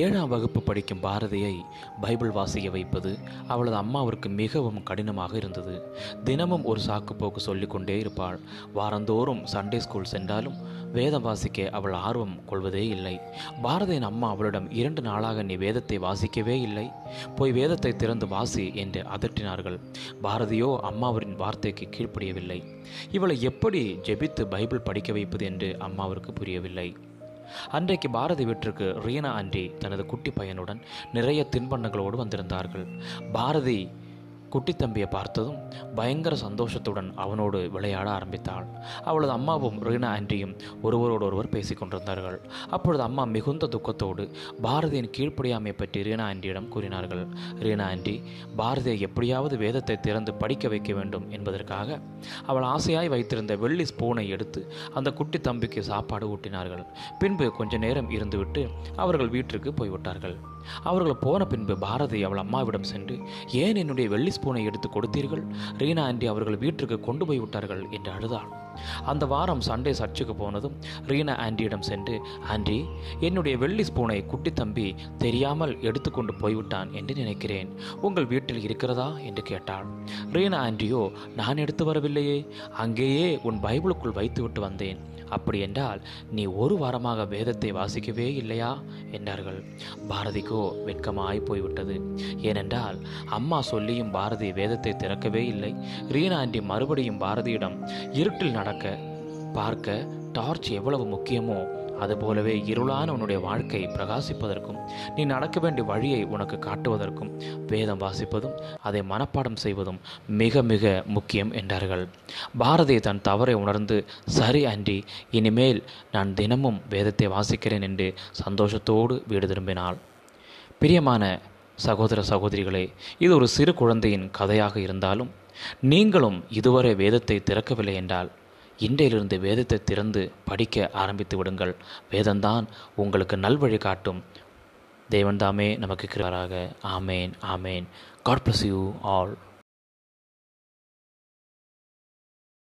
ஏழாம் வகுப்பு படிக்கும் பாரதியை பைபிள் வாசிக்க வைப்பது அவளது அம்மாவிற்கு மிகவும் கடினமாக இருந்தது. தினமும் ஒரு சாக்குப்போக்கு சொல்லிக்கொண்டே இருப்பாள். வாரந்தோறும் சண்டே ஸ்கூல் சென்றாலும் வேதம் வாசிக்க அவள் ஆர்வம் கொள்வதே இல்லை. பாரதியின் அம்மா அவளிடம் இரண்டு நாளாக நீ வேதத்தை வாசிக்கவே இல்லை. போய் வேதத்தை திறந்து வாசி என்று அதட்டினார்கள். பாரதியோ அம்மாவின் வார்த்தைக்கு கீழ்ப்படியவில்லை. இவளை எப்படி ஜெபித்து பைபிள் படிக்க வைப்பது? என்று அம்மாவிற்கு புரியவில்லை. அன்றைக்கு பாரதி வீட்டிற்கு ரீனா ஆண்டி தனது குட்டி பையனுடன் நிறைய தின்பண்டங்களோடு வந்திருந்தார்கள். பாரதி குட்டி தம்பியை பார்த்ததும் பயங்கர சந்தோஷத்துடன் அவனோடு விளையாட ஆரம்பித்தாள். அவளது அம்மாவும் ரீனா ஆண்டியும் ஒருவரோடு ஒருவர் பேசிக் கொண்டிருந்தார்கள். அப்பொழுது அம்மா மிகுந்த துக்கத்தோடு பாரதியின் கீழ்ப்படியாமை பற்றி ரீனா ஆண்டியிடம் கூறினார்கள். ரீனா ஆண்டி பாரதியை எப்படியாவது வேதத்தை திறந்து படிக்க வைக்க வேண்டும் என்பதற்காக அவள் ஆசையாய் வைத்திருந்த வெள்ளி ஸ்பூனை எடுத்து அந்த குட்டி தம்பிக்கு சாப்பாடு ஊட்டினார்கள். பின்பு கொஞ்ச நேரம் இருந்துவிட்டு அவர்கள் வீட்டிற்கு போய்விட்டார்கள். அவர்கள் போன பின்பு பாரதி அவள் அம்மாவிடம் சென்று ஏன் என்னுடைய வெள்ளி ஸ்பூனை எடுத்து கொடுத்தீர்கள்? ரீனா ஆண்டி அவர்கள் வீட்டிற்கு கொண்டு போய் விட்டார்கள் என்று அழுதாள். அந்த வாரம் சண்டே சர்ச்சுக்கு போனதும் ரீனா ஆண்டியிடம் சென்று ஆண்டி என்னுடைய வெள்ளி ஸ்பூனை குட்டி தம்பி தெரியாமல் எடுத்துக்கொண்டு போய்விட்டான் என்று நினைக்கிறேன். உங்கள் வீட்டில் இருக்கிறதா? என்று கேட்டாள். ரீனா ஆண்டியோ நான் எடுத்து வரவில்லையே. அங்கேயே உன் பைபிளுக்குள் வைத்துவிட்டு வந்தேன். அப்படி என்றால் நீ ஒரு வாரமாக வேதத்தை வாசிக்கவே இல்லையா? என்றார்கள். பாரதிக்கோ வெட்கமாய் போய்விட்டது. ஏனென்றால் அம்மா சொல்லியும் பாரதி வேதத்தை திறக்கவே இல்லை. ரீனா ஆண்டி மறுபடியும் பாரதியிடம் இருட்டில் நடக்க பார்க்க டார்ச் எவ்வளவு முக்கியமோ அதுபோலவே இருளான உன்னுடைய வாழ்க்கை பிரகாசிப்பதற்கும் நீ நடக்க வேண்டிய வழியை உனக்கு காட்டுவதற்கும் வேதம் வாசிப்பதும் அதை மனப்பாடம் செய்வதும் மிக மிக முக்கியம் என்றார்கள். பாரதி தன் தவறை உணர்ந்து சரி அன்றி இனிமேல் நான் தினமும் வேதத்தை வாசிக்கிறேன் என்று சந்தோஷத்தோடு வீடு திரும்பினாள். பிரியமான சகோதர சகோதரிகளே இது ஒரு சிறு குழந்தையின் கதையாக இருந்தாலும் நீங்களும் இதுவரை வேதத்தை திறக்கவில்லை என்றால் இன்றையிலிருந்து வேதத்தை திறந்து படிக்க ஆரம்பித்து விடுங்கள். வேதம்தான் உங்களுக்கு நல்வழி காட்டும். தேவன்தாமே நமக்கு கிருவாராக ஆமேன் ஆமேன். God bless you all